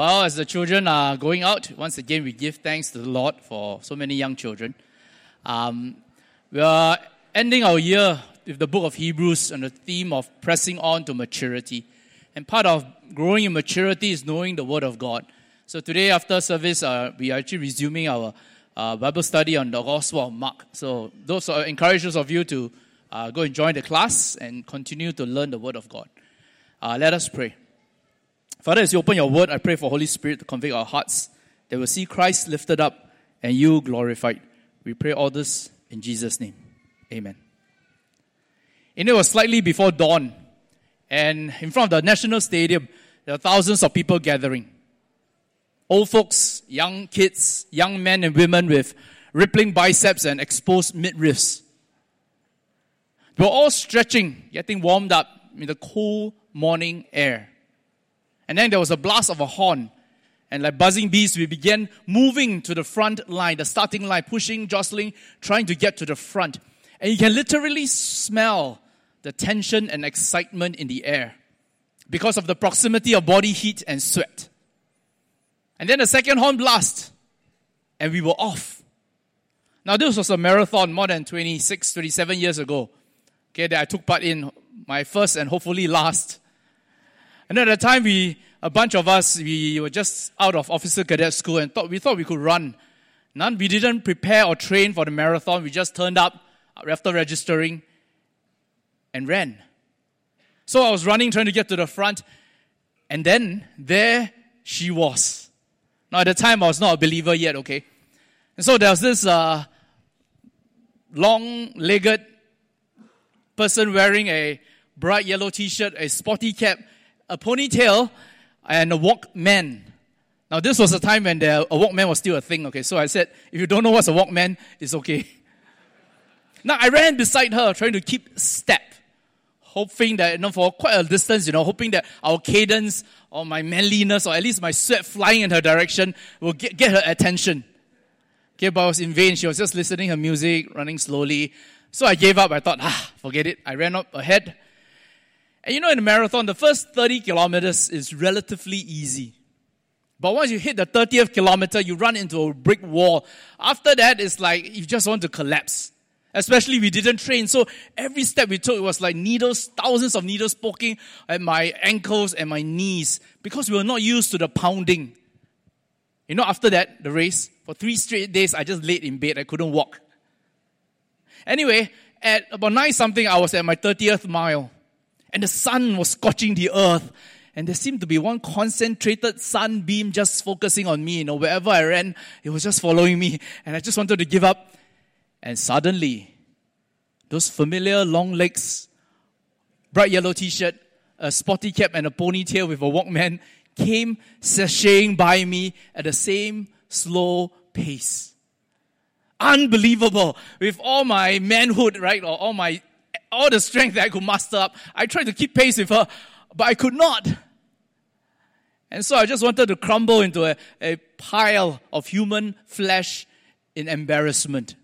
Well, as the children are going out, once again we give thanks to the Lord for so many young children. Um, we are ending our year with the book of Hebrews on the theme of pressing on to maturity. And part of growing in maturity is knowing the Word of God. So today, after service, uh, we are actually resuming our uh, Bible study on the Gospel of Mark. So those are encourages of you to uh, go and join the class and continue to learn the Word of God. Uh, let us pray. Father, as you open your Word, I pray for Holy Spirit to convict our hearts that we'll see Christ lifted up and you glorified. We pray all this in Jesus' name. Amen. And it was slightly before dawn, and in front of the National Stadium, there are thousands of people gathering. Old folks, young kids, young men and women with rippling biceps and exposed midriffs. They were all stretching, getting warmed up in the cool morning air. And then there was a blast of a horn. And like buzzing bees, we began moving to the front line, the starting line, pushing, jostling, trying to get to the front. And you can literally smell the tension and excitement in the air because of the proximity of body heat and sweat. And then the second horn blast, and we were off. Now, this was a marathon more than 26, 27 years ago, okay, that I took part in, my first and hopefully last. And at the time, we, a bunch of us, we were just out of officer cadet school and thought, we thought we could run. None, we didn't prepare or train for the marathon. We just turned up after registering and ran. So I was running, trying to get to the front, and then there she was. Now, at the time, I was not a believer yet, okay? And so there was this uh, long legged person wearing a bright yellow t shirt, a sporty cap, a ponytail, and a Walkman. Now, this was a time when the, a Walkman was still a thing, okay? So I said, if you don't know what's a Walkman, it's okay. Now, I ran beside her, trying to keep step, hoping that, you know, for quite a distance, you know, hoping that our cadence or my manliness or at least my sweat flying in her direction will get, get her attention. Okay, but I was in vain. She was just listening her music, running slowly. So I gave up. I thought, ah, forget it. I ran up ahead. And you know, in a marathon, the first 30 kilometers is relatively easy. But once you hit the 30th kilometer, you run into a brick wall. After that, it's like you just want to collapse. Especially we didn't train. So every step we took it was like needles, thousands of needles poking at my ankles and my knees because we were not used to the pounding. You know, after that, the race, for three straight days, I just laid in bed. I couldn't walk. Anyway, at about nine something, I was at my 30th mile and the sun was scorching the earth. And there seemed to be one concentrated sunbeam just focusing on me. You know, wherever I ran, it was just following me. And I just wanted to give up. And suddenly, those familiar long legs, bright yellow t-shirt, a sporty cap and a ponytail with a Walkman came sashaying by me at the same slow pace. Unbelievable. With all my manhood, right, or all my all the strength that I could muster up. I tried to keep pace with her, but I could not. And so I just wanted to crumble into a, a pile of human flesh in embarrassment.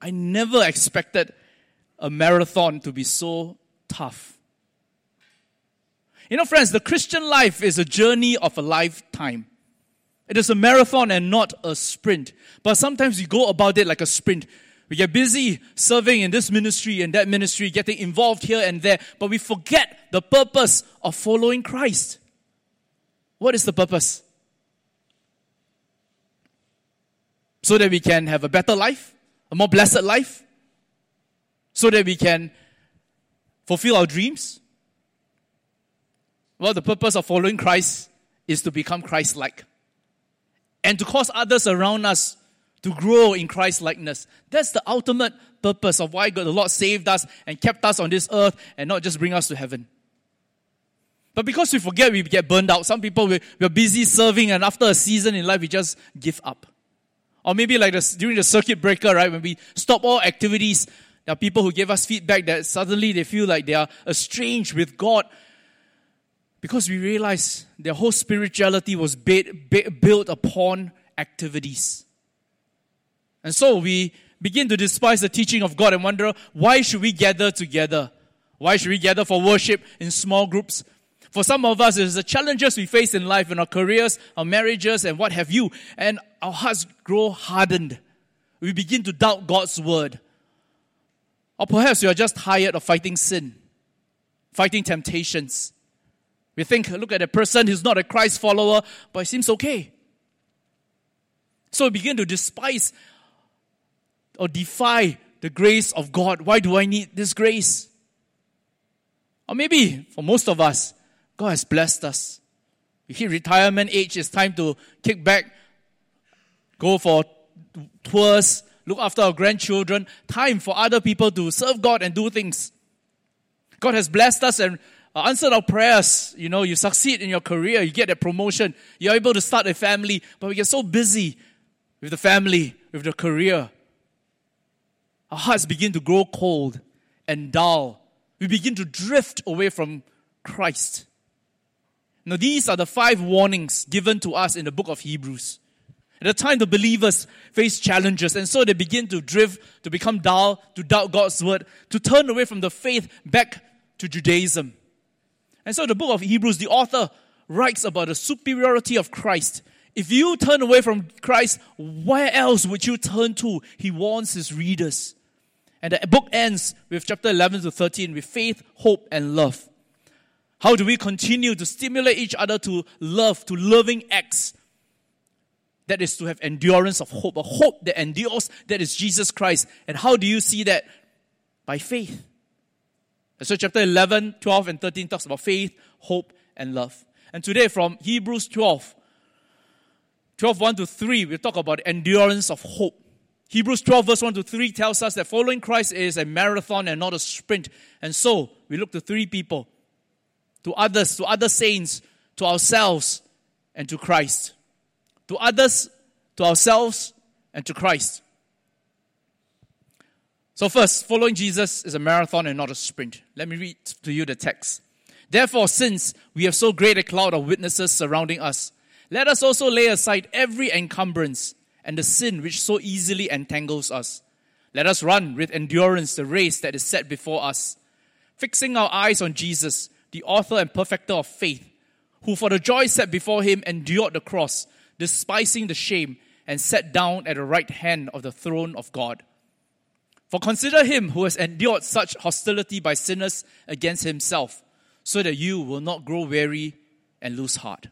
I never expected a marathon to be so tough. You know, friends, the Christian life is a journey of a lifetime. It is a marathon and not a sprint. But sometimes we go about it like a sprint. We get busy serving in this ministry and that ministry, getting involved here and there, but we forget the purpose of following Christ. What is the purpose? So that we can have a better life, a more blessed life, so that we can fulfill our dreams. Well, the purpose of following Christ is to become Christ like and to cause others around us to grow in Christ likeness. That's the ultimate purpose of why God, the Lord saved us and kept us on this earth and not just bring us to heaven. But because we forget, we get burned out. Some people, we, we're busy serving and after a season in life, we just give up. Or maybe like this, during the circuit breaker, right, when we stop all activities, there are people who give us feedback that suddenly they feel like they are estranged with God because we realize their whole spirituality was built upon activities. And so we begin to despise the teaching of God and wonder, why should we gather together? Why should we gather for worship in small groups? For some of us, it's the challenges we face in life, in our careers, our marriages, and what have you. And our hearts grow hardened. We begin to doubt God's word. Or perhaps you are just tired of fighting sin, fighting temptations. We think, look at a person who's not a Christ follower, but it seems okay. So we begin to despise or defy the grace of God. Why do I need this grace? Or maybe for most of us, God has blessed us. We hit retirement age, it's time to kick back, go for tours, look after our grandchildren, time for other people to serve God and do things. God has blessed us and uh, answered our prayers. You know, you succeed in your career, you get a promotion, you're able to start a family, but we get so busy with the family, with the career. Our hearts begin to grow cold and dull. We begin to drift away from Christ. Now, these are the five warnings given to us in the book of Hebrews. At the time, the believers face challenges, and so they begin to drift, to become dull, to doubt God's word, to turn away from the faith back to Judaism. And so, the book of Hebrews, the author writes about the superiority of Christ. If you turn away from Christ, where else would you turn to? He warns his readers. And the book ends with chapter 11 to 13 with faith, hope, and love. How do we continue to stimulate each other to love, to loving acts? That is to have endurance of hope, a hope that endures, that is Jesus Christ. And how do you see that? By faith. And so chapter 11, 12, and 13 talks about faith, hope, and love. And today from Hebrews 12, 12, 1 to 3, we talk about endurance of hope. Hebrews 12, verse 1 to 3 tells us that following Christ is a marathon and not a sprint. And so we look to three people to others, to other saints, to ourselves, and to Christ. To others, to ourselves, and to Christ. So, first, following Jesus is a marathon and not a sprint. Let me read to you the text. Therefore, since we have so great a cloud of witnesses surrounding us, let us also lay aside every encumbrance and the sin which so easily entangles us. Let us run with endurance the race that is set before us, fixing our eyes on Jesus the author and perfecter of faith, who for the joy set before him endured the cross, despising the shame, and sat down at the right hand of the throne of God. For consider him who has endured such hostility by sinners against himself, so that you will not grow weary and lose heart.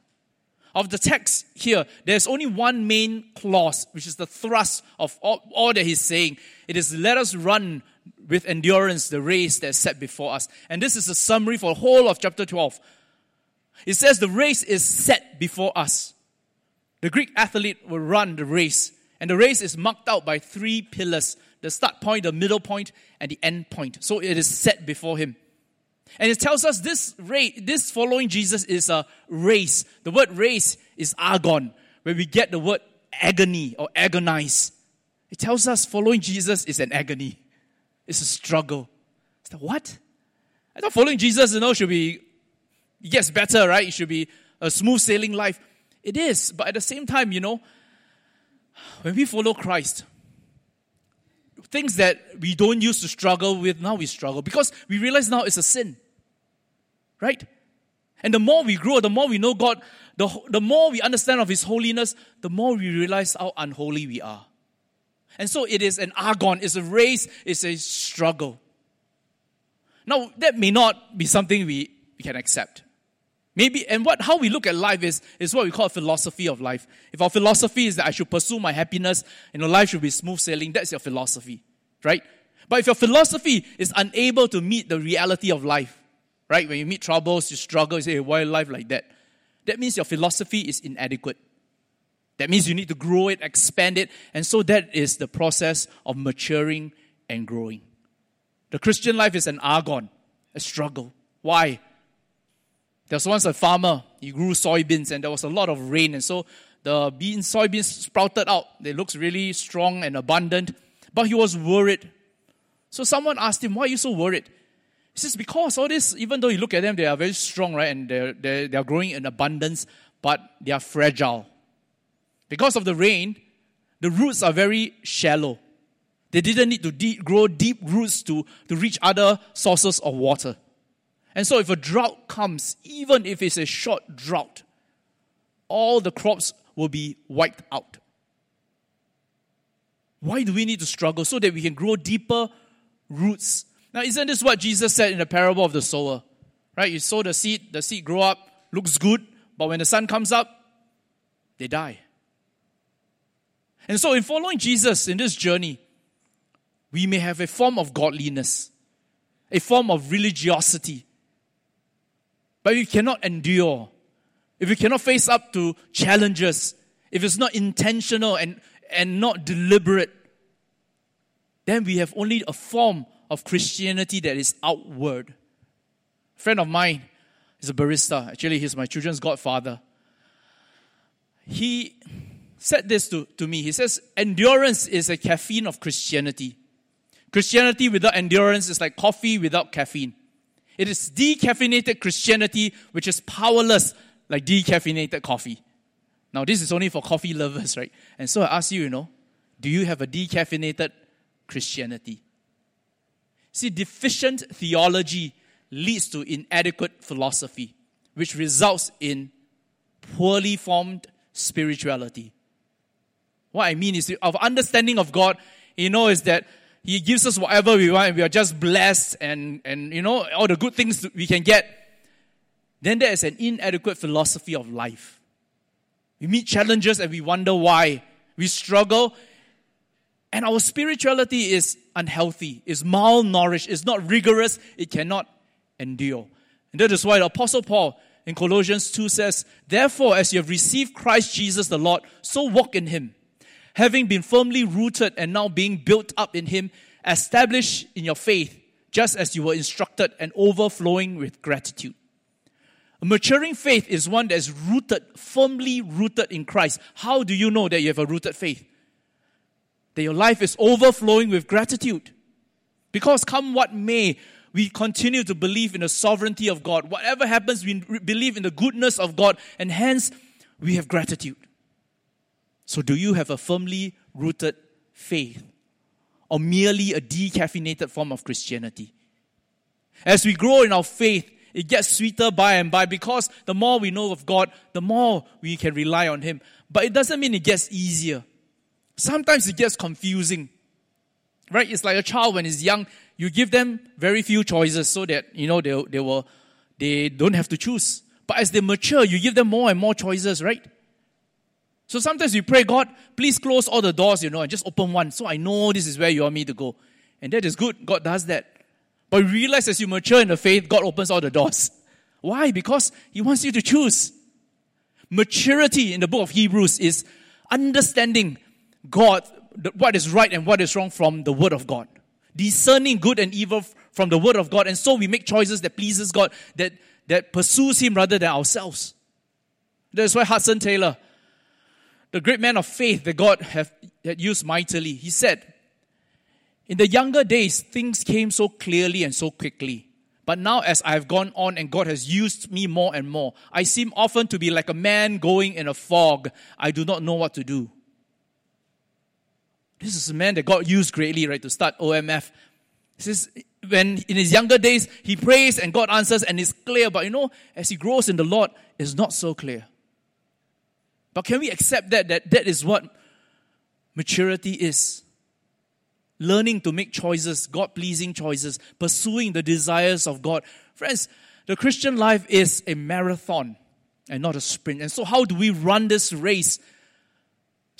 Of the text here, there's only one main clause, which is the thrust of all, all that he's saying. It is, let us run with endurance the race that's set before us. And this is a summary for the whole of chapter 12. It says the race is set before us. The Greek athlete will run the race, and the race is marked out by three pillars the start point, the middle point, and the end point. So it is set before him. And it tells us this race, this following Jesus is a race. The word race is agon, where we get the word agony or agonize. It tells us following Jesus is an agony. It's a struggle. It's what? I thought following Jesus, you know, should be, gets better, right? It should be a smooth sailing life. It is, but at the same time, you know, when we follow Christ, things that we don't used to struggle with, now we struggle because we realize now it's a sin. Right? And the more we grow, the more we know God, the, the more we understand of His holiness, the more we realize how unholy we are. And so it is an agon, it's a race, it's a struggle. Now, that may not be something we, we can accept. Maybe, and what, how we look at life is, is what we call a philosophy of life. If our philosophy is that I should pursue my happiness, you know, life should be smooth sailing, that's your philosophy, right? But if your philosophy is unable to meet the reality of life, right? When you meet troubles, you struggle, you say, hey, why life like that? That means your philosophy is inadequate. That means you need to grow it, expand it. And so that is the process of maturing and growing. The Christian life is an agon, a struggle. Why? There was once a farmer, he grew soybeans and there was a lot of rain. And so the beans, soybeans sprouted out. They looked really strong and abundant. But he was worried. So someone asked him, Why are you so worried? He says, Because all this, even though you look at them, they are very strong, right? And they're, they're, they're growing in abundance, but they are fragile. Because of the rain, the roots are very shallow. They didn't need to deep, grow deep roots to, to reach other sources of water. And so if a drought comes, even if it's a short drought, all the crops will be wiped out. Why do we need to struggle? So that we can grow deeper roots. Now, isn't this what Jesus said in the parable of the sower? Right? You sow the seed, the seed grow up, looks good, but when the sun comes up, they die. And so, in following Jesus in this journey, we may have a form of godliness, a form of religiosity, but we cannot endure, if we cannot face up to challenges, if it's not intentional and, and not deliberate, then we have only a form of Christianity that is outward. A friend of mine is a barista. Actually, he's my children's godfather. He said this to, to me. He says, Endurance is a caffeine of Christianity. Christianity without endurance is like coffee without caffeine. It is decaffeinated Christianity which is powerless like decaffeinated coffee. Now, this is only for coffee lovers, right? And so I ask you, you know, do you have a decaffeinated Christianity? See, deficient theology leads to inadequate philosophy, which results in poorly formed spirituality. What I mean is, our understanding of God, you know, is that He gives us whatever we want we are just blessed and, and, you know, all the good things we can get. Then there is an inadequate philosophy of life. We meet challenges and we wonder why. We struggle and our spirituality is unhealthy, is malnourished, is not rigorous, it cannot endure. And that is why the Apostle Paul in Colossians 2 says, Therefore, as you have received Christ Jesus the Lord, so walk in him, having been firmly rooted and now being built up in him, established in your faith, just as you were instructed and overflowing with gratitude. A maturing faith is one that is rooted, firmly rooted in Christ. How do you know that you have a rooted faith? That your life is overflowing with gratitude. Because come what may, we continue to believe in the sovereignty of God. Whatever happens, we believe in the goodness of God, and hence we have gratitude. So, do you have a firmly rooted faith or merely a decaffeinated form of Christianity? As we grow in our faith, it gets sweeter by and by because the more we know of God, the more we can rely on Him. But it doesn't mean it gets easier. Sometimes it gets confusing. Right? It's like a child when he's young, you give them very few choices so that, you know, they, they will, they don't have to choose. But as they mature, you give them more and more choices, right? So sometimes we pray, God, please close all the doors, you know, and just open one so I know this is where you want me to go. And that is good. God does that. But realize as you mature in the faith, God opens all the doors. Why? Because He wants you to choose. Maturity in the book of Hebrews is understanding God, what is right and what is wrong from the Word of God. Discerning good and evil from the Word of God. And so we make choices that pleases God, that, that pursues Him rather than ourselves. That's why Hudson Taylor, the great man of faith that God have, had used mightily, he said, In the younger days, things came so clearly and so quickly. But now, as I have gone on and God has used me more and more, I seem often to be like a man going in a fog. I do not know what to do. This is a man that God used greatly, right, to start OMF. He says, when in his younger days, he prays and God answers and it's clear. But you know, as he grows in the Lord, it's not so clear. But can we accept that, that that is what maturity is? Learning to make choices, God pleasing choices, pursuing the desires of God. Friends, the Christian life is a marathon and not a sprint. And so, how do we run this race?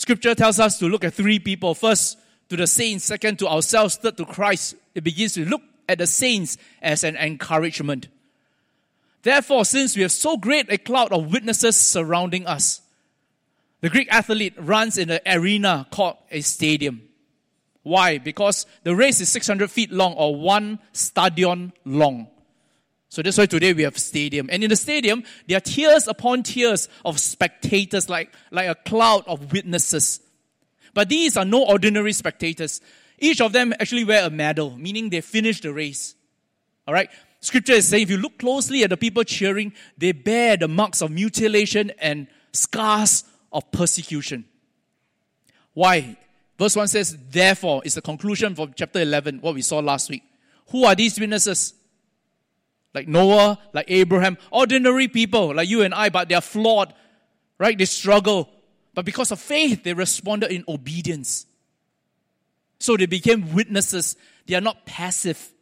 Scripture tells us to look at three people. First, to the saints. Second, to ourselves. Third, to Christ. It begins to look at the saints as an encouragement. Therefore, since we have so great a cloud of witnesses surrounding us, the Greek athlete runs in an arena called a stadium. Why? Because the race is 600 feet long or one stadion long. So that's why today we have stadium. And in the stadium, there are tiers upon tiers of spectators, like, like a cloud of witnesses. But these are no ordinary spectators. Each of them actually wear a medal, meaning they finished the race. Alright? Scripture is saying if you look closely at the people cheering, they bear the marks of mutilation and scars of persecution. Why? Verse 1 says, therefore, is the conclusion from chapter 11, what we saw last week. Who are these witnesses? Like Noah, like Abraham, ordinary people like you and I, but they are flawed, right? They struggle. But because of faith, they responded in obedience. So they became witnesses. They are not passive.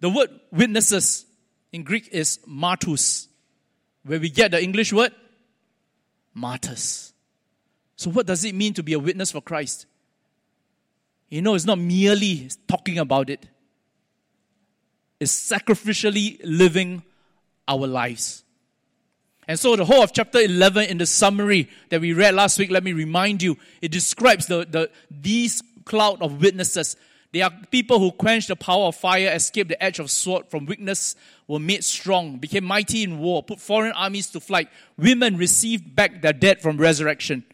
The word witnesses in Greek is martus, where we get the English word martyrs. So, what does it mean to be a witness for Christ? You know, it's not merely talking about it, it's sacrificially living our lives. And so, the whole of chapter 11 in the summary that we read last week, let me remind you, it describes the, the, these cloud of witnesses. They are people who quenched the power of fire, escaped the edge of sword from weakness, were made strong, became mighty in war, put foreign armies to flight. Women received back their dead from resurrection.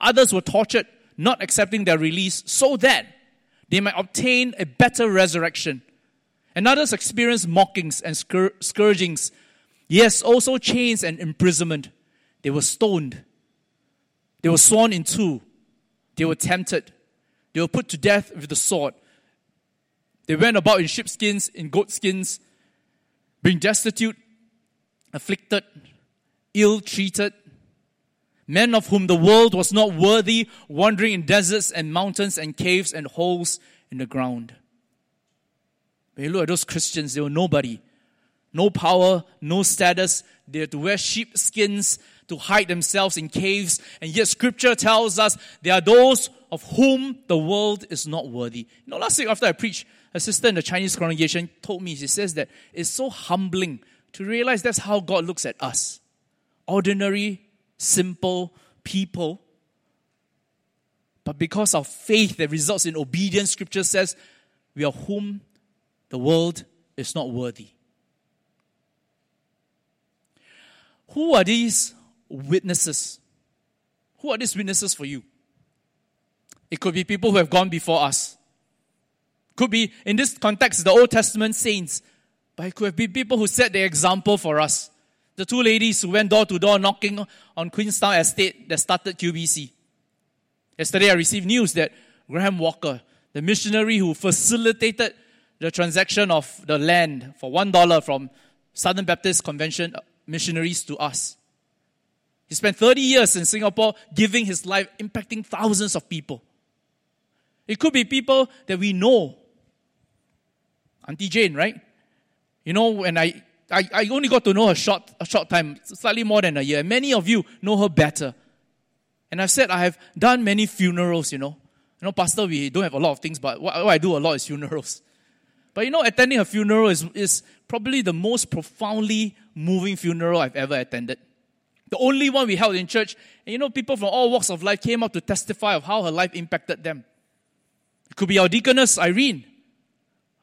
Others were tortured, not accepting their release, so that they might obtain a better resurrection. And others experienced mockings and scour- scourgings, yes, also chains and imprisonment. They were stoned. They were sworn in two. They were tempted. They were put to death with the sword. They went about in sheepskins, in goatskins, being destitute, afflicted, ill treated, men of whom the world was not worthy, wandering in deserts and mountains and caves and holes in the ground. When you look at those Christians, they were nobody. No power, no status. They had to wear sheepskins to hide themselves in caves. And yet scripture tells us they are those of whom the world is not worthy. You know, last week after I preached, a sister in the Chinese congregation told me, she says that it's so humbling to realize that's how God looks at us. Ordinary, simple people. But because of faith that results in obedience, scripture says, we are whom the world is not worthy. Who are these witnesses? Who are these witnesses for you? It could be people who have gone before us. Could be, in this context, the Old Testament saints, but it could be people who set the example for us. The two ladies who went door to door knocking on Queenstown Estate that started QBC. Yesterday, I received news that Graham Walker, the missionary who facilitated the transaction of the land for one dollar from Southern Baptist Convention uh, missionaries to us. He spent 30 years in Singapore giving his life, impacting thousands of people. It could be people that we know Auntie Jane, right? You know, when I, I, I only got to know her short, a short time, slightly more than a year. Many of you know her better. And I've said I have done many funerals, you know. You know, Pastor, we don't have a lot of things, but what, what I do a lot is funerals. But you know, attending a funeral is, is probably the most profoundly moving funeral I've ever attended. The only one we held in church. And you know, people from all walks of life came up to testify of how her life impacted them. It could be our deaconess, Irene.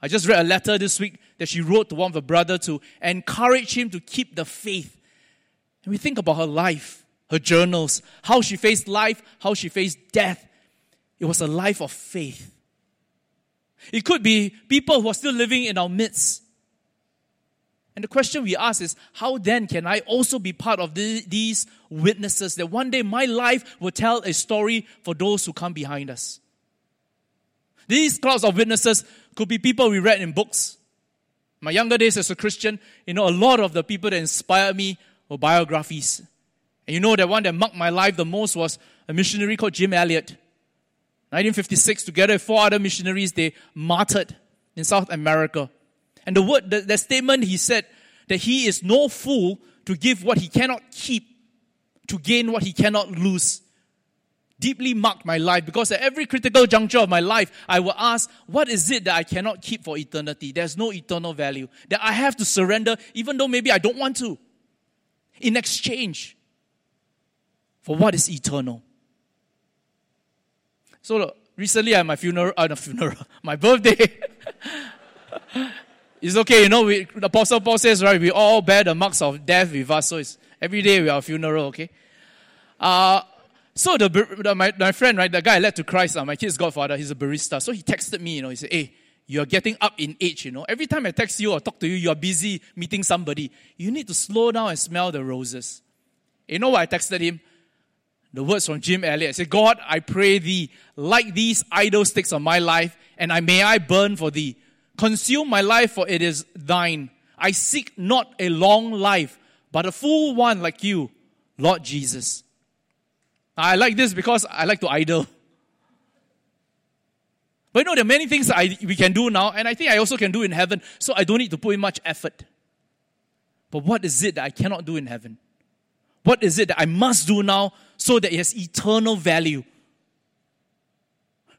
I just read a letter this week that she wrote to one of her brother to encourage him to keep the faith. And we think about her life, her journals, how she faced life, how she faced death. It was a life of faith. It could be people who are still living in our midst. And the question we ask is, how then can I also be part of the, these witnesses that one day my life will tell a story for those who come behind us? These crowds of witnesses could be people we read in books. My younger days as a Christian, you know, a lot of the people that inspired me were biographies. And you know, the one that marked my life the most was a missionary called Jim Elliot. 1956, together with four other missionaries, they martyred in South America. And the word, the, the statement he said that he is no fool to give what he cannot keep to gain what he cannot lose deeply marked my life because at every critical juncture of my life, I will ask, what is it that I cannot keep for eternity? There's no eternal value that I have to surrender, even though maybe I don't want to, in exchange for what is eternal. So recently at my funeral, uh, not funeral, my birthday. it's okay, you know, we, the Apostle Paul says, right, we all bear the marks of death with us, so it's every day we are a funeral, okay? Uh, so the, the my, my friend, right, the guy I led to Christ, uh, my kid's godfather, he's a barista. So he texted me, you know, he said, hey, you're getting up in age, you know. Every time I text you or talk to you, you're busy meeting somebody. You need to slow down and smell the roses. You know what I texted him? The words from Jim Elliot. Said, God, I pray thee, like these idle sticks of my life, and I may I burn for thee. Consume my life, for it is thine. I seek not a long life, but a full one like you, Lord Jesus. I like this because I like to idle. But you know, there are many things I, we can do now, and I think I also can do in heaven, so I don't need to put in much effort. But what is it that I cannot do in heaven? What is it that I must do now so that it has eternal value?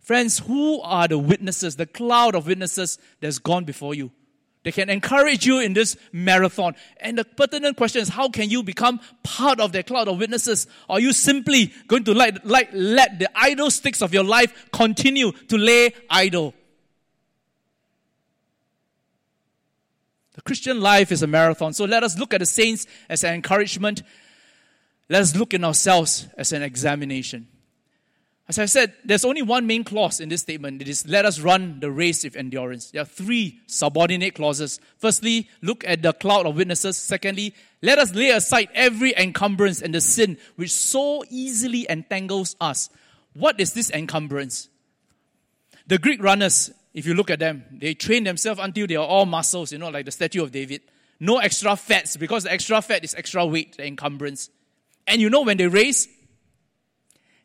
Friends, who are the witnesses, the cloud of witnesses that's gone before you? They can encourage you in this marathon. And the pertinent question is how can you become part of that cloud of witnesses? Are you simply going to let, like, let the idle sticks of your life continue to lay idle? The Christian life is a marathon. So let us look at the saints as an encouragement. Let us look in ourselves as an examination. As I said, there's only one main clause in this statement. It is, let us run the race with endurance. There are three subordinate clauses. Firstly, look at the cloud of witnesses. Secondly, let us lay aside every encumbrance and the sin which so easily entangles us. What is this encumbrance? The Greek runners, if you look at them, they train themselves until they are all muscles, you know, like the statue of David. No extra fats, because the extra fat is extra weight, the encumbrance. And you know, when they race,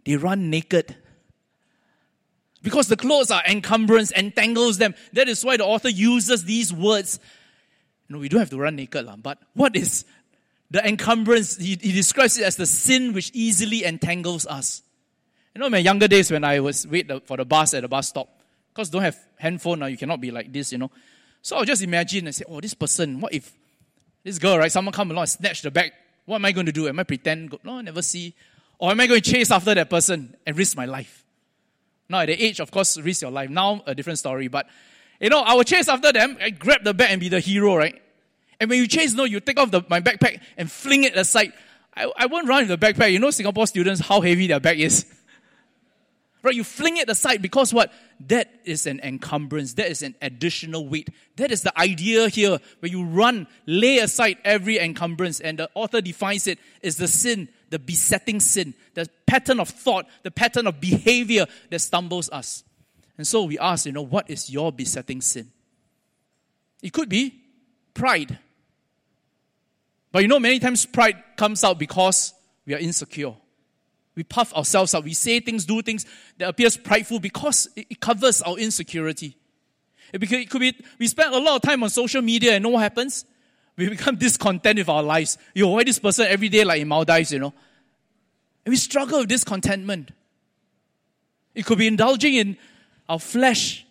they run naked. Because the clothes are encumbrance, entangles them. That is why the author uses these words. No, we don't have to run naked, but what is the encumbrance? He, he describes it as the sin which easily entangles us. You know, my younger days when I was wait for the bus at the bus stop, because don't have handphone now, you cannot be like this, you know. So I'll just imagine and say, oh, this person, what if this girl, right, someone come along and snatch the bag? What am I going to do? Am I pretend? No, never see. Or am I going to chase after that person and risk my life? Now, at the age, of course, risk your life. Now, a different story. But, you know, I will chase after them and grab the bag and be the hero, right? And when you chase, no, you take off the, my backpack and fling it aside. I, I won't run with the backpack. You know, Singapore students, how heavy their bag is. Right? You fling it aside because what? That is an encumbrance. That is an additional weight. That is the idea here where you run, lay aside every encumbrance. And the author defines it as the sin the besetting sin, the pattern of thought, the pattern of behavior that stumbles us. And so we ask, you know, what is your besetting sin? It could be pride. But you know, many times pride comes out because we are insecure. We puff ourselves up. We say things, do things that appears prideful because it covers our insecurity. Because it could be, we spend a lot of time on social media and know what happens? we become discontent with our lives. You avoid this person every day, like in Maldives, you know. And we struggle with discontentment. It could be indulging in our flesh.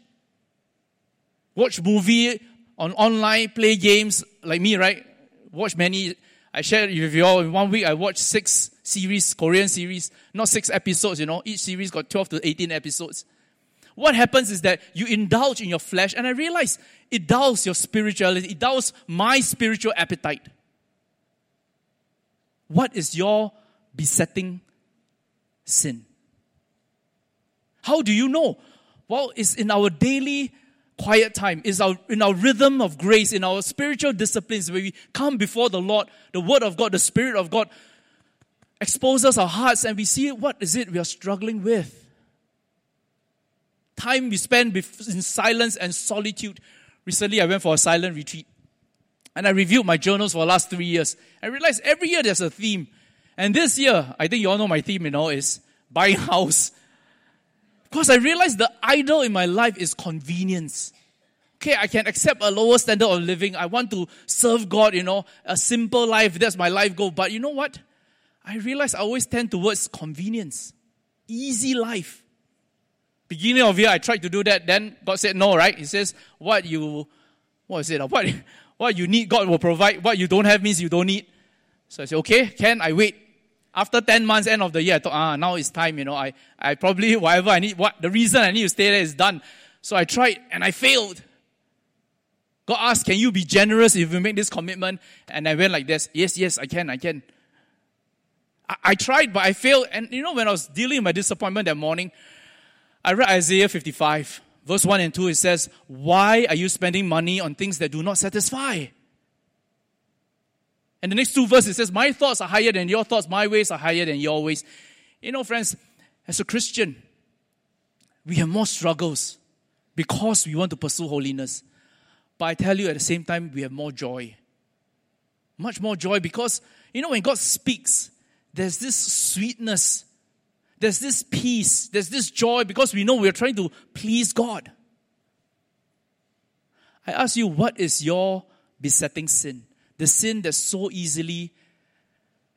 Watch movie on online, play games like me, right? Watch many. I shared with you all in one week. I watched six series, Korean series, not six episodes. You know, each series got twelve to eighteen episodes what happens is that you indulge in your flesh, and I realize it dulls your spirituality, it dulls my spiritual appetite. What is your besetting sin? How do you know? Well, it's in our daily quiet time, it's our, in our rhythm of grace, in our spiritual disciplines where we come before the Lord, the Word of God, the Spirit of God exposes our hearts and we see what is it we are struggling with time we spend in silence and solitude. Recently, I went for a silent retreat. And I reviewed my journals for the last three years. I realized every year there's a theme. And this year, I think you all know my theme, you know, is buying house. Because I realized the idol in my life is convenience. Okay, I can accept a lower standard of living. I want to serve God, you know, a simple life. That's my life goal. But you know what? I realize I always tend towards convenience, easy life. Beginning of year, I tried to do that. Then God said no, right? He says, what you, what is it? What, what you need, God will provide. What you don't have means you don't need. So I said, okay, can I wait? After 10 months, end of the year, I thought, ah, now it's time, you know, I, I probably, whatever I need, what, the reason I need to stay there is done. So I tried and I failed. God asked, can you be generous if you make this commitment? And I went like this, yes, yes, I can, I can. I, I tried, but I failed. And you know, when I was dealing with my disappointment that morning, I read Isaiah 55, verse 1 and 2. It says, Why are you spending money on things that do not satisfy? And the next two verses it says, My thoughts are higher than your thoughts, my ways are higher than your ways. You know, friends, as a Christian, we have more struggles because we want to pursue holiness. But I tell you, at the same time, we have more joy. Much more joy because, you know, when God speaks, there's this sweetness, there's this peace, there's this joy because we know we're trying to please God. I ask you, what is your besetting sin? The sin that so easily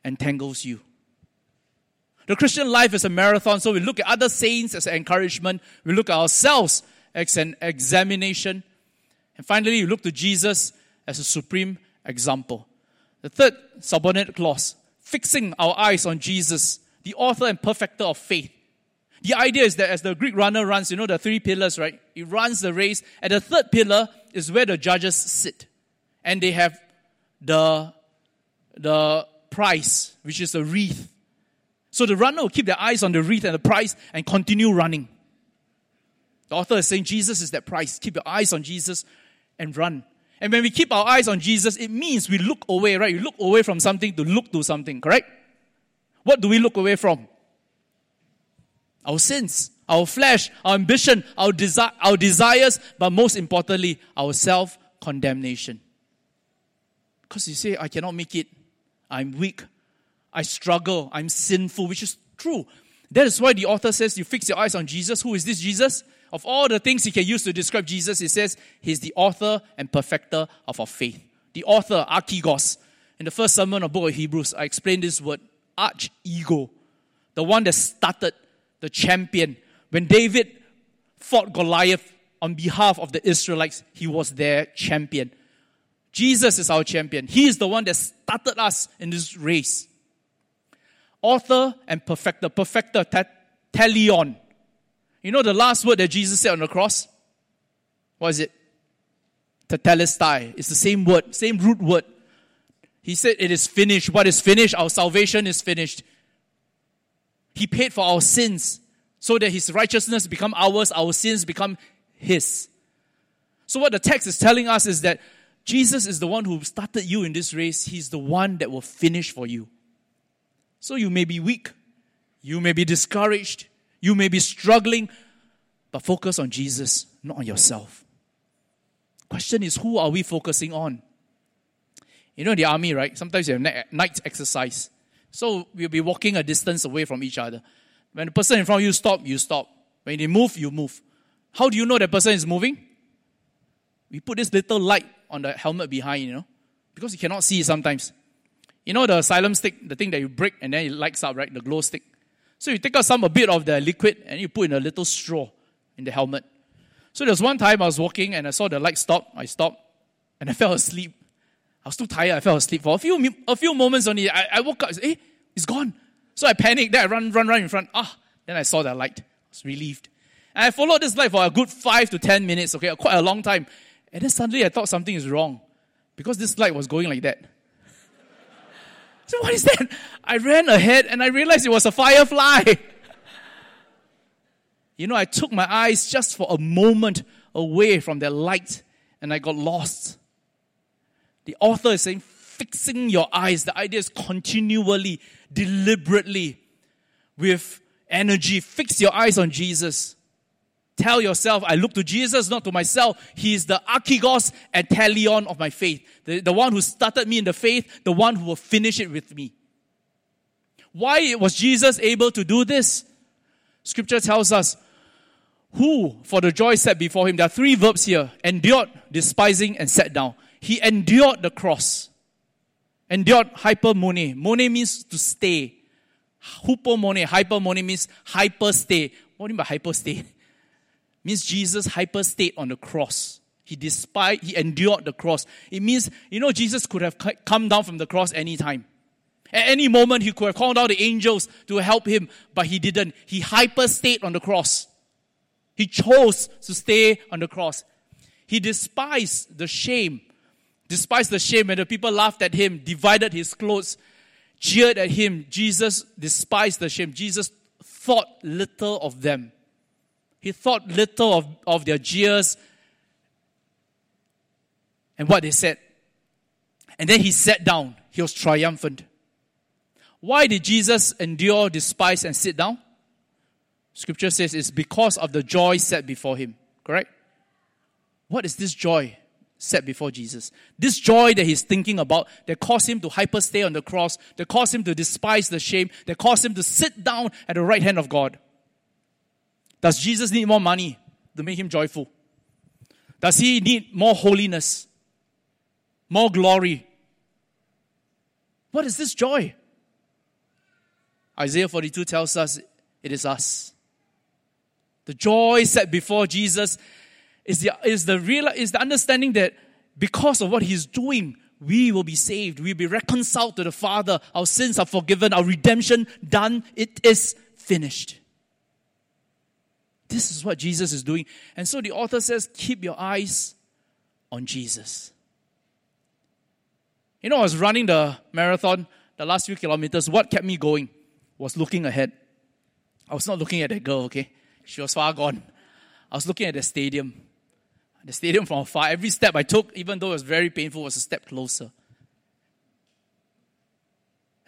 entangles you. The Christian life is a marathon, so we look at other saints as an encouragement, we look at ourselves as an examination, and finally, we look to Jesus as a supreme example. The third subordinate clause, fixing our eyes on Jesus, the author and perfecter of faith. The idea is that as the Greek runner runs, you know the three pillars, right? He runs the race. And the third pillar is where the judges sit. And they have the, the prize, which is a wreath. So the runner will keep their eyes on the wreath and the prize and continue running. The author is saying Jesus is that prize. Keep your eyes on Jesus and run. And when we keep our eyes on Jesus, it means we look away, right? We look away from something to look to something, correct? What do we look away from? Our sins, our flesh, our ambition, our, desi- our desires, but most importantly, our self condemnation. Because you say, I cannot make it. I'm weak. I struggle. I'm sinful, which is true. That is why the author says you fix your eyes on Jesus. Who is this Jesus? Of all the things he can use to describe Jesus, he says he's the author and perfecter of our faith. The author, archegos. In the first sermon of book of Hebrews, I explained this word, arch ego. The one that started, the champion. When David fought Goliath on behalf of the Israelites, he was their champion. Jesus is our champion. He is the one that started us in this race. Author and perfecter. Perfecter, teleon. You know the last word that Jesus said on the cross? What is it? Tetelestai. It's the same word, same root word. He said, It is finished. What is finished? Our salvation is finished. He paid for our sins so that his righteousness become ours, our sins become his. So, what the text is telling us is that Jesus is the one who started you in this race. He's the one that will finish for you. So, you may be weak, you may be discouraged, you may be struggling, but focus on Jesus, not on yourself. Question is, who are we focusing on? You know, the army, right? Sometimes you have night exercise. So we'll be walking a distance away from each other. When the person in front of you stop, you stop. When they move, you move. How do you know that person is moving? We put this little light on the helmet behind, you know, because you cannot see sometimes. You know the Cyalume stick, the thing that you break and then it lights up, right? The glow stick. So you take out some a bit of the liquid and you put in a little straw in the helmet. So there was one time I was walking and I saw the light stop. I stopped and I fell asleep. I was too tired. I fell asleep for a few a few moments only. I, I woke up. "Hey, it's gone." So I panicked. Then I run, run, run in front. Ah, then I saw that light. I was relieved. And I followed this light for a good five to ten minutes. Okay, quite a long time. And then suddenly I thought something is wrong because this light was going like that. So what is that? I ran ahead and I realized it was a firefly. you know, I took my eyes just for a moment away from the light and I got lost. The author is saying, fixing your eyes. The idea is continually, deliberately, with energy. Fix your eyes on Jesus. Tell yourself, I look to Jesus, not to myself. He is the archegos and teleon of my faith. The, the one who started me in the faith, the one who will finish it with me. Why was Jesus able to do this? Scripture tells us, who, for the joy set before him, there are three verbs here endured, despising, and sat down. He endured the cross. Endured hypermone. Mone means to stay. Hupomone, hypermone means hyper stay. What do you mean by hyper stay? means Jesus hyper stayed on the cross. He despised, he endured the cross. It means, you know, Jesus could have come down from the cross anytime. At any moment, he could have called out the angels to help him, but he didn't. He hyper stayed on the cross. He chose to stay on the cross. He despised the shame, despised the shame when the people laughed at him, divided his clothes, jeered at him. Jesus despised the shame. Jesus thought little of them. He thought little of, of their jeers and what they said. And then he sat down. He was triumphant. Why did Jesus endure, despise, and sit down? Scripture says it's because of the joy set before him. Correct? What is this joy? set before Jesus. This joy that he's thinking about that caused him to hyperstay on the cross, that caused him to despise the shame, that caused him to sit down at the right hand of God. Does Jesus need more money to make him joyful? Does he need more holiness? More glory? What is this joy? Isaiah 42 tells us it is us. The joy set before Jesus is the, is the real, is the understanding that because of what he's doing, we will be saved. We'll be reconciled to the Father. Our sins are forgiven. Our redemption done. It is finished. This is what Jesus is doing. And so the author says, keep your eyes on Jesus. You know, I was running the marathon, the last few kilometers. What kept me going was looking ahead. I was not looking at that girl, okay? She was far gone. I was looking at the stadium. The stadium from afar. Every step I took, even though it was very painful, was a step closer.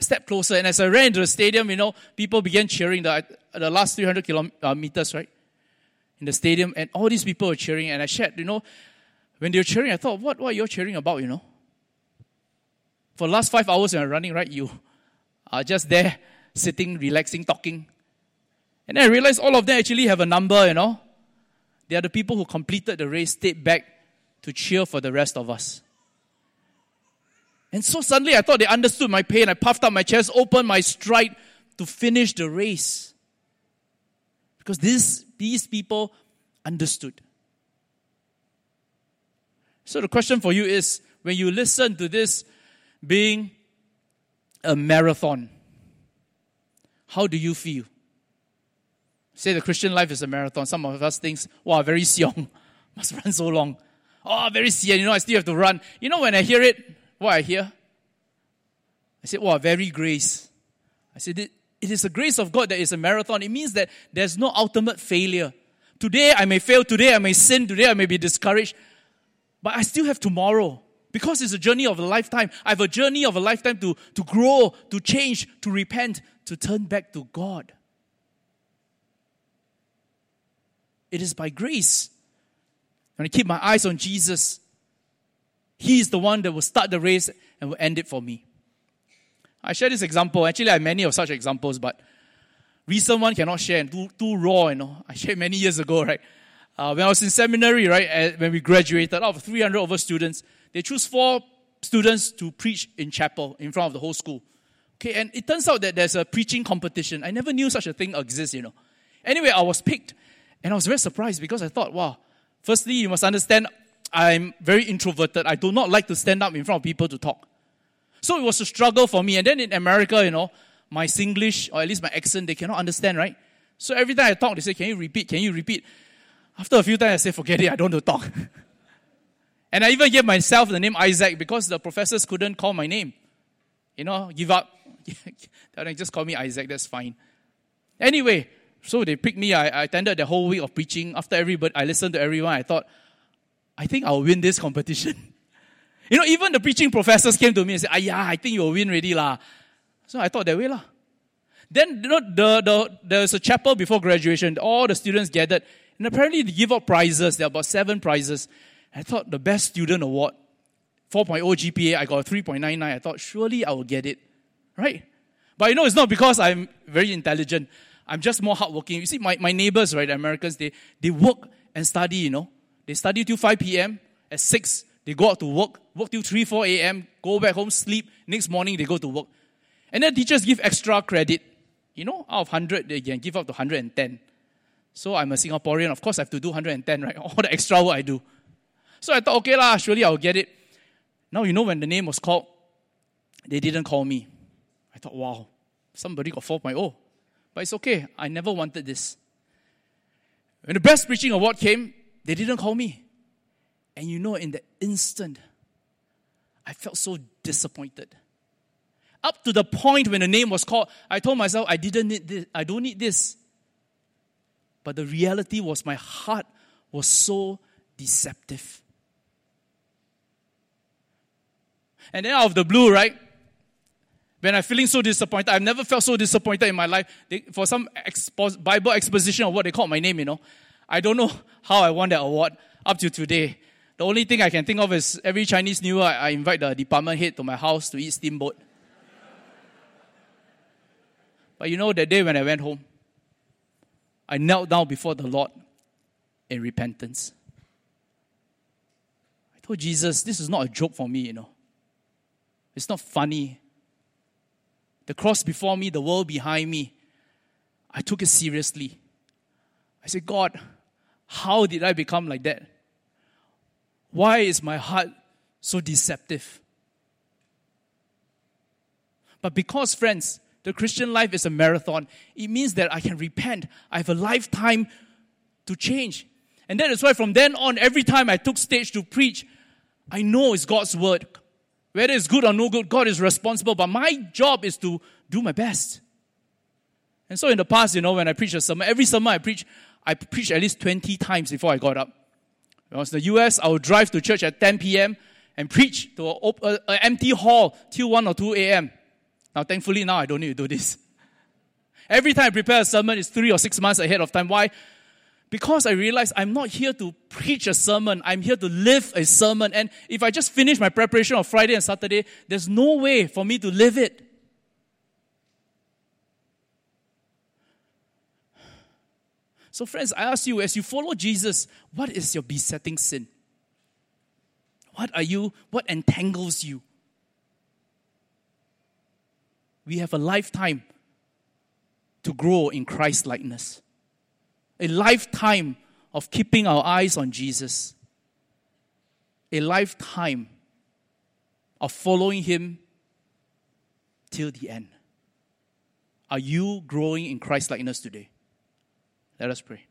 A step closer. And as I ran into the stadium, you know, people began cheering the, the last 300 kilometers, uh, right? In the stadium. And all these people were cheering. And I shared, you know, when they were cheering, I thought, what, what are you cheering about, you know? For the last five hours when I'm running, right, you are just there, sitting, relaxing, talking. And then I realized all of them actually have a number, you know. They are the people who completed the race, stayed back to cheer for the rest of us. And so suddenly I thought they understood my pain. I puffed up my chest, opened my stride to finish the race. Because this, these people understood. So the question for you is when you listen to this being a marathon, how do you feel? Say the Christian life is a marathon. Some of us thinks, wow, very siong. Must run so long. Oh, very sian. You know, I still have to run. You know, when I hear it, what I hear? I said, wow, very grace. I said, it, is the grace of God that is a marathon. It means that there's no ultimate failure. Today I may fail. Today I may sin. Today I may be discouraged. But I still have tomorrow. Because it's a journey of a lifetime. I have a journey of a lifetime to, to grow, to change, to repent, to turn back to God. It is by grace. When I keep my eyes on Jesus, He is the one that will start the race and will end it for me. I share this example. Actually, I have many of such examples, but recent one cannot share too, too raw, you know. I shared many years ago, right? Uh, when I was in seminary, right, when we graduated, out of 300 over students, they choose four students to preach in chapel in front of the whole school. Okay, and it turns out that there's a preaching competition. I never knew such a thing exists, you know. Anyway, I was picked. And I was very surprised because I thought, wow, firstly, you must understand I'm very introverted. I do not like to stand up in front of people to talk. So it was a struggle for me. And then in America, you know, my Singlish, or at least my accent, they cannot understand, right? So every time I talk, they say, Can you repeat? Can you repeat? After a few times, I say, Forget it, I don't want to talk. and I even gave myself the name Isaac because the professors couldn't call my name. You know, give up. they just call me Isaac, that's fine. Anyway, so they picked me. I, I attended the whole week of preaching. After everybody, I listened to everyone. I thought, I think I'll win this competition. you know, even the preaching professors came to me and said, ah, yeah, I think you'll win already lah. So I thought that way lah. Then, you know, the, the, there's a chapel before graduation. All the students gathered. And apparently they give out prizes. There are about seven prizes. I thought the best student award, 4.0 GPA, I got 3.99. I thought, surely I will get it. Right? But you know, it's not because I'm very intelligent. I'm just more hardworking. You see, my, my neighbors, right, Americans, they, they work and study, you know. They study till 5 p.m. At 6, they go out to work, work till 3, 4 a.m., go back home, sleep. Next morning, they go to work. And then teachers give extra credit. You know, out of 100, they can give up to 110. So I'm a Singaporean. Of course, I have to do 110, right? All the extra work I do. So I thought, okay lah, surely I'll get it. Now, you know, when the name was called, they didn't call me. I thought, wow, somebody got 4.0. But it's okay. I never wanted this. When the Best Preaching Award came, they didn't call me. And you know, in the instant, I felt so disappointed. Up to the point when the name was called, I told myself, I didn't need this. I don't need this. But the reality was my heart was so deceptive. And then out of the blue, right? when I'm feeling so disappointed, I've never felt so disappointed in my life. They, for some expo- Bible exposition of what they call my name, you know, I don't know how I won that award up to today. The The only thing I can think of is every Chinese New Year, I invite the department head to my house to eat steamboat. But you know, that day when I went home, I knelt down before the Lord in repentance. I told Jesus, this is not a joke for me, you know. It's not funny. The cross before me, the world behind me. I took it seriously. I said, God, how did I become like that? Why is my heart so deceptive? But because, friends, the Christian life is a marathon, it means that I can repent. I have a lifetime to change. And that is why from then on, every time I took stage to preach, I know it's God's word. Whether it's good or no good, God is responsible. But my job is to do my best. And so in the past, you know, when I preach a sermon, every sermon I preach, I preach at least 20 times before I got up. When I was in the US, I would drive to church at 10 p.m. and preach to an empty hall till 1 or 2 a.m. Now, thankfully, now I don't need to do this. Every time I prepare a sermon, it's three or six months ahead of time. Why? Because I realize I'm not here to preach a sermon. I'm here to live a sermon. And if I just finish my preparation on Friday and Saturday, there's no way for me to live it. So, friends, I ask you, as you follow Jesus, what is your besetting sin? What are you, what entangles you? we have a lifetime to grow in Christ likeness. A lifetime of keeping our eyes on Jesus. A lifetime of following Him till the end. Are you growing in Christ likeness today? Let us pray.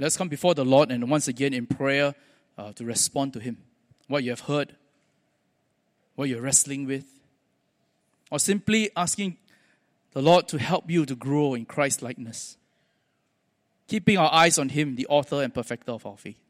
Let's come before the Lord and once again in prayer uh, to respond to Him. What you have heard, what you're wrestling with, or simply asking the Lord to help you to grow in Christ likeness. Keeping our eyes on Him, the author and perfecter of our faith.